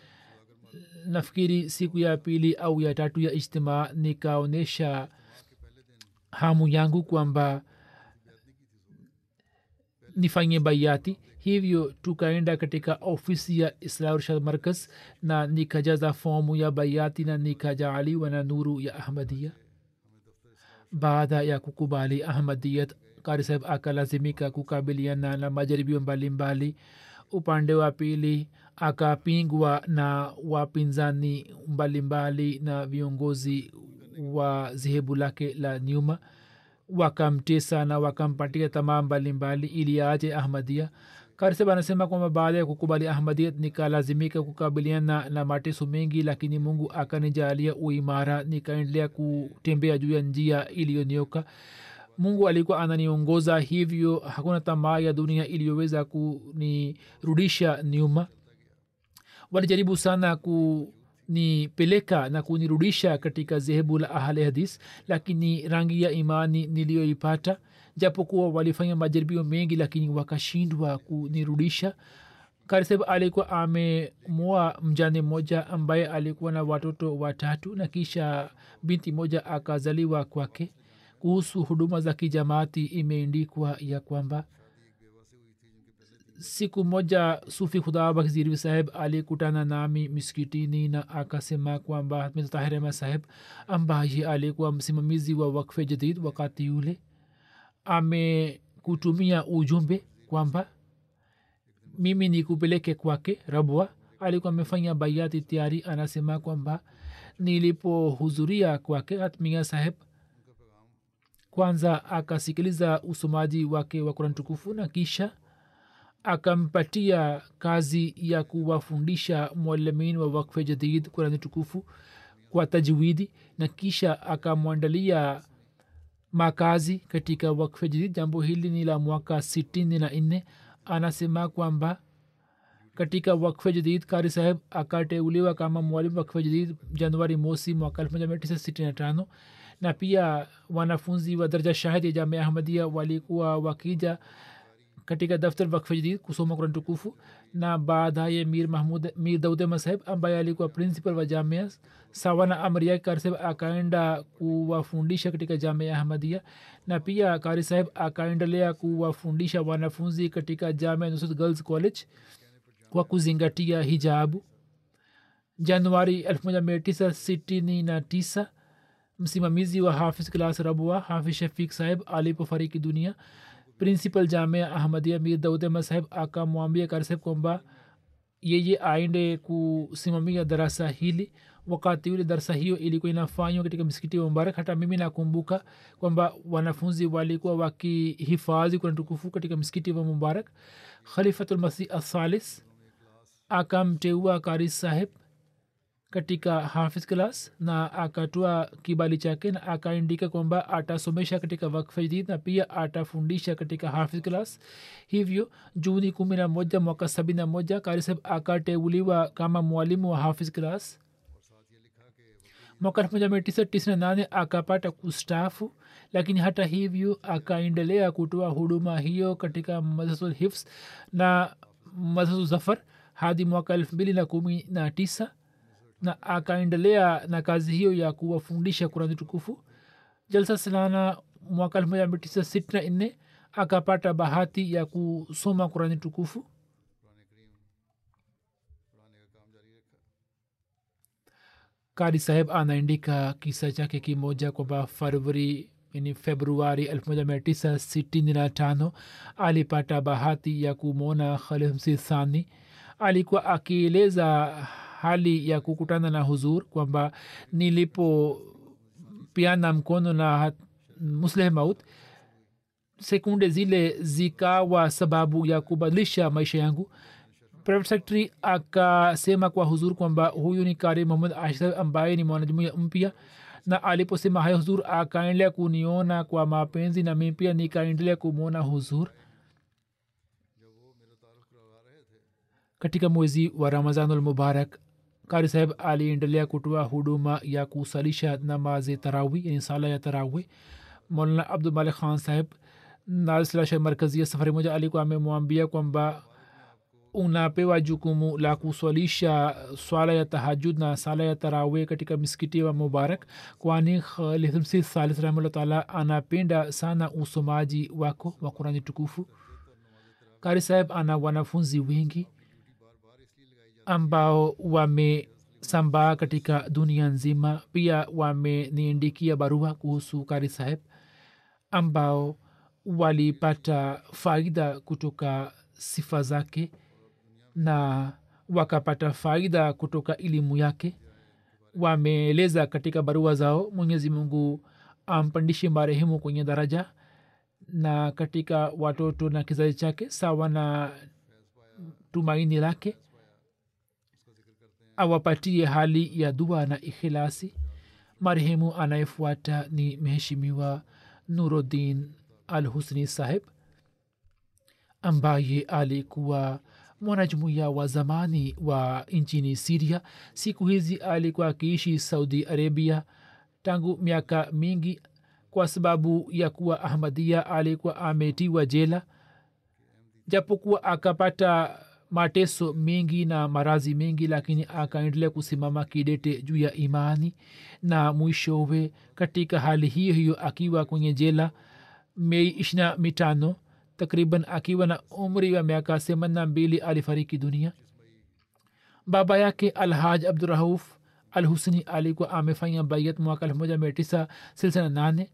nafikiri siku ya pili au ya tatu ya ijtimaa nikaonyesha hamu yangu kwamba nifanye bayati. Hivyo tukaenda katika ofisi ya islahurshad markaz na nikajaza fomu ya bayati na nikajaaliwa na nuru ya ahmadia baada ya kukubali ahmadiyat kari saheb akalazimika kukabiliana na majaribio mbalimbali upande wa pili akapingwa na wapinzani mbalimbali na viongozi wa zehebu lake la nyuma. Wakamtesa na wakampatia tamaa mbalimbali ili aje ahmadia karseb anasema kwamba baada ya kukubali ahmadiyat nikalazimika kukabiliana na mateso mengi lakini mungu akanijalia uimara. Nikaendelea kutembea juu ya njia iliyonioka mungu alikuwa ananiongoza hivyo hakuna tamaa ya dunia iliyoweza kunirudisha nyuma. Walijaribu sana kunipeleka na kunirudisha katika zehebu la ahali hadis lakini rangi ya imani niliyoipata japokuwa walifanya majaribio mengi lakini wakashindwa kunirudisha. Kariseb alikuwa amemoa mjane mmoja ambaye alikuwa na watoto watatu na kisha binti moja akazaliwa kwake kuhusu huduma za kijamaati imeendikwa ya kwamba siku moja sufi khudabak zirvi saheb alikutana nami miskitini na akasema kwamba tahirema saheb ambaye alikuwa msimamizi wa wakfe jadid wakati yule amekutumia ujumbe kwamba mimi nikupeleke kwake rabwa. Alikuwa amefanya baiati tayari anasema kwamba nilipohudhuria kwake hatmia saheb kwanza akasikiliza usomaji wake wa kurani tukufu na kisha akampatia kazi ya kuwafundisha mwalimin wa wakfe jadid kurani tukufu kwa tajwidi na kisha akamwandalia makazi katika wakfe jadid. Jambo hili ni la mwaka sitini na nne. Anasema kwamba katika wakfe jadid kari saheb akateuliwa kama mwalimu wakfe jadid januari mosi mwaka elfu moja mia tisa sitini na tano na pia wanafunzi wa daraja shahid ya jamia ahmadia walikuwa wakija katika daftar wakfe jadid kusoma kuran tukufu. Na baadaye mir mahmud mir daude masahib ambaye alikuwa principal wa jamia sawana amri yake kari saheb akaenda kuwafundisha katika jamia ahmadia na pia kari saheb akaendelea kuwafundisha wanafunzi katika jamia nusrat girls college kwa kuzingatia hijabu. Januari 1969 msimamizi wa hafiz klas rabua hafiz shafik saheb alipofariki dunia. Principal jamia ahmadia mir daudema saheb akamwambia kar saheb kwamba yeye aende kusimamia darasa hili. Wakati ule darasa hiyo ilikuwa inafanywa katika msikiti wa mbarak hata mimi nakumbuka kwamba wanafunzi walikuwa wakihifadhi kuna tukufu katika msikiti wa mubarak. Khalifatulmasih asalis akamteua kari saheb katika hafiz klas na akatoa kibali chake na akaandika kwamba atasomesha katika wakfa jadid na pia atafundisha katika hafiz klas hivyo juni kumi na moja mwaka sabini na moja karisab akateuliwa kama mwalimu wa hafiz klas mwaka elfu mia tisa tisini na nane akapata kustafu lakini hata hivyo akaendelea kutoa huduma hiyo katika madrasul na madrasul zafar hadi mwaka elfu mbili na kumi na tisa na akaendelea na kazi hiyo ya kuwafundisha kurani tukufu. Jalsa silana mwaka elfu moja mia tisa sitini nne akapata bahati ya kusoma kurani tukufu. Kari saheb anaandika kisa chake kimoja kwamba februari yani februari 1965 alipata bahati ya kumwona khalifmsi thani alikuwa akieleza hali ya kukutana na huzur kwamba nilipopiana mkono na musleh maut sekunde zile zikawa sababu ya kubadilisha maisha yangu. Private secretary akasema kwa huzur kwamba huyu ni kari muhammad ashraf ambaye ni mwanajumuia mpya. Na aliposema hayo huzur akaendelea kuniona kwa mapenzi na mi pia nikaendelea kumwona huzur. Katika mwezi wa ramazanul mubarak kari saheb aliendelea kutoa huduma ya kusalisha namazi tarawi yani sala ya tarawi. Maulana abdulmalik khan saheb nalsilasha markazia safari moja alikuwa amemwambia kwamba unapewa jukumu la kuswalisha swala ya tahajud na sala ya tarawe katika misikiti wa mubarak kwani khalifmsi salis rahimahullah taala anapenda sana usomaji wako wa kurani tukufu. Kari saheb ana wanafunzi wengi ambao wamesambaa katika dunia nzima. Pia wameniindikia barua kuhusu kari saheb ambao walipata faida kutoka sifa zake na wakapata faida kutoka elimu yake. Wameeleza katika barua zao mwenyezi mungu ampandishe marehemu kwenye daraja na katika watoto na kizazi chake sawa na tumaini lake awapatie hali ya dua na ikhilasi. Marehemu anayefuata ni mheshimiwa nuruddin al husni saheb ambaye alikuwa mwanajumuiya wa zamani wa nchini siria siku hizi alikuwa akiishi saudi arabia tangu miaka mingi kwa sababu ya kuwa ahmadia alikuwa ametiwa jela japokuwa akapata mateso mengi na marazi mengi lakini akaendelea kusimama kidete juu ya imani na mwishowe katika hali hiyo hiyo akiwa kwenye jela mei ishina mitano takriban akiwa na umri wa miaka themanina mbili alifariki dunia. Baba yake alhaj abdurauf al husni alikuwa amefanya bayat mwaka elfu moja mia tisa silsina nane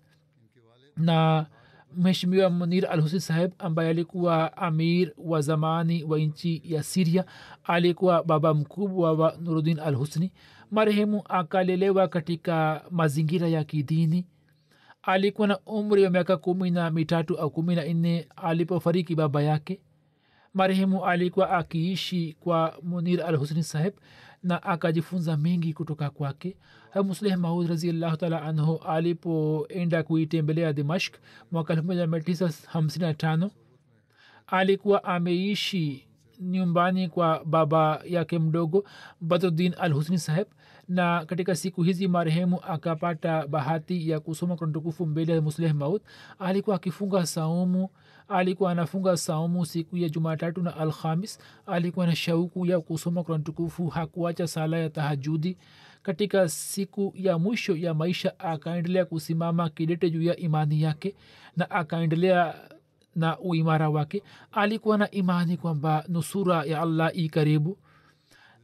na mheshimiwa munir al husin saheb ambaye alikuwa amir wa zamani wa nchi ya siria alikuwa baba mkubwa wa nurudin al husni marehemu akalelewa katika mazingira ya kidini. Alikuwa na umri wa miaka kumi na mitatu au kumi na nne alipofariki baba yake. Marehemu alikuwa akiishi kwa munir al husni saheb na akajifunza mengi kutoka kwake. Musleh maud raziallahu taala anhu alipoenda kuitembelea dimashk mwaka elfu moja mia tisa hamsini na tano alikuwa ameishi nyumbani kwa baba yake mdogo badruddin al husni saheb na katika siku hizi marehemu akapata bahati ya kusoma kuratukufu mbele ya musleh maud. Alikuwa akifunga saumu alikuwa anafunga saumu siku ya jumatatu na alhamis. Alikuwa na shauku ya kusoma kurani tukufu. Hakuacha sala ya tahajudi. Katika siku ya mwisho ya maisha akaendelea kusimama kidete juu ya imani yake na akaendelea na uimara wake. Alikuwa na imani kwamba nusura ya allah i karibu.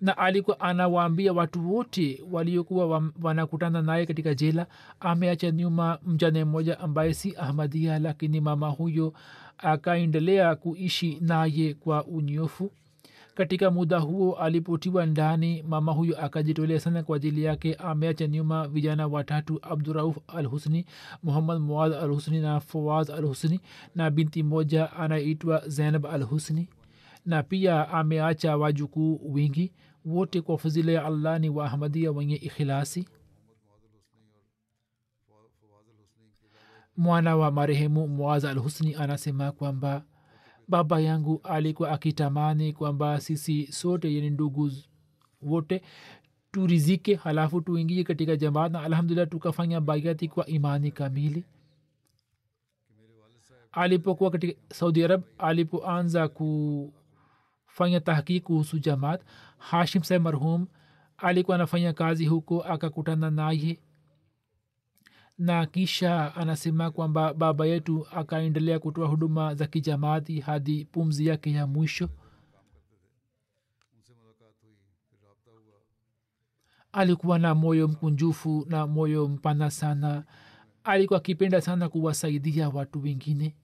Na alikuwa anawaambia watu wote waliokuwa wanakutana naye katika jela ameacha nyuma mjane mmoja ambaye si ahmadia lakini mama huyo akaendelea kuishi naye kwa unyofu. Katika muda huo alipotiwa ndani mama huyo akajitolea sana kwa ajili yake. Ameacha nyuma vijana watatu abdurauf al husni muhammad muad al husni na fawaz al husni na binti moja anaitwa zainab al husni na pia ameacha wajukuu wingi wote kwa fadhila ya allah ni waahmadia wenye ikhilasi mwana wa marehemu muaza al husni anasema kwamba baba yangu alikuwa akitamani kwamba sisi sote yani ndugu wote turizike halafu tuingie katika jamaat na alhamdulillah tukafanya baiati kwa imani kamili. Alipokuwa katika saudi arab alipoanza kufanya tahkiki kuhusu jamaat hashim saheb marhum alikuwa anafanya kazi huko akakutana naye na kisha anasema kwamba baba yetu akaendelea kutoa huduma za kijamaati hadi pumzi yake ya mwisho. Alikuwa na moyo mkunjufu na moyo mpana sana. Alikuwa akipenda sana kuwasaidia watu wengine.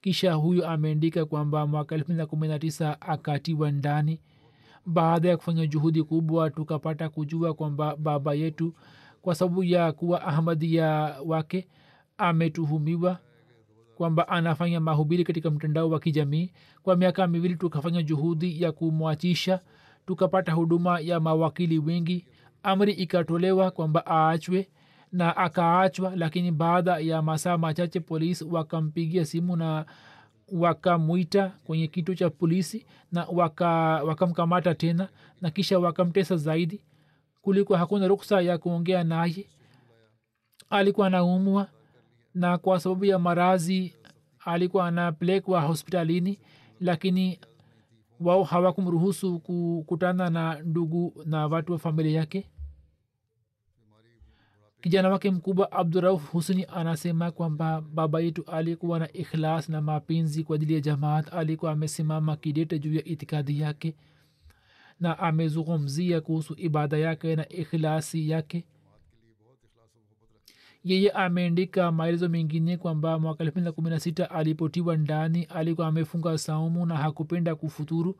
Kisha huyo ameandika kwamba mwaka elfu mbili na kumi na tisa akatiwa ndani. Baada ya kufanya juhudi kubwa tukapata kujua kwamba baba yetu kwa sababu ya kuwa ahmadia wake ametuhumiwa kwamba anafanya mahubiri katika mtandao wa kijamii. Kwa miaka miwili tukafanya juhudi ya kumwachisha tukapata huduma ya mawakili wengi. Amri ikatolewa kwamba aachwe na akaachwa lakini baada ya masaa machache polisi wakampigia simu na wakamwita kwenye kituo cha polisi na wakamkamata waka tena na kisha wakamtesa zaidi kulikuwa hakuna ruksa ya kuongea naye. Alikuwa anaumwa na kwa sababu ya marazi alikuwa anapelekwa hospitalini lakini wao hawakumruhusu kukutana na ndugu na watu wa familia yake. Kijana wake mkubwa abdurauf husni anasema kwamba baba yetu alikuwa na ikhlas na mapenzi kwa ajili ya jamaat. Alikuwa amesimama kidete juu ya itikadi yake na amezungumzia kuhusu ibada yake na ikhlasi yake. Yeye ameandika maelezo mengine kwamba mwaka elfu kumi na sita alipotiwa ndani alikuwa amefunga saumu na hakupenda kufuturu.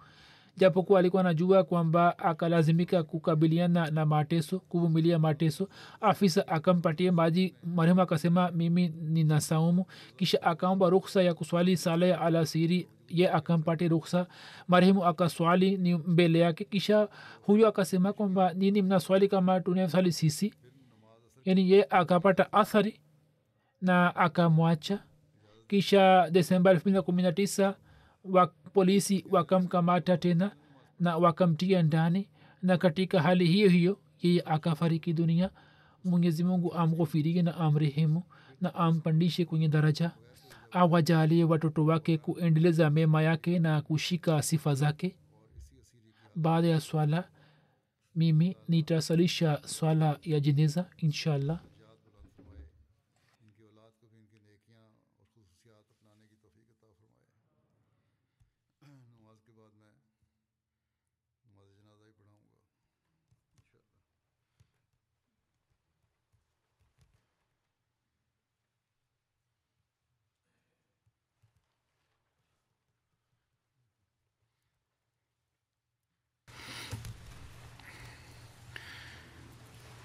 Japokuwa alikuwa anajua kwamba akalazimika kukabiliana na mateso kuvumilia mateso afisa akampatia maji marehemu akasema mimi nina saumu. Kisha akaomba ruksa ya kuswali sala ya alasiri ye akampate ruksa marehemu akaswali ni mbele yake kisha huyo akasema kwamba nini mnaswali kama tunaswali sisi yani ye akapata athari na akamwacha kisha desemba elfu mbili na kumi na tisa wa polisi wakamkamata tena na wakamtia ndani na katika hali hiyo hiyo yeye akafariki dunia mwenyezi mungu amghofirie na amrehemu na ampandishe kwenye daraja awajalie watoto wake kuendeleza mema yake na kushika sifa zake? Baada ya swala mimi nitasalisha swala ya jeneza inshallah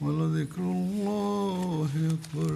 ولذكر الله أكبر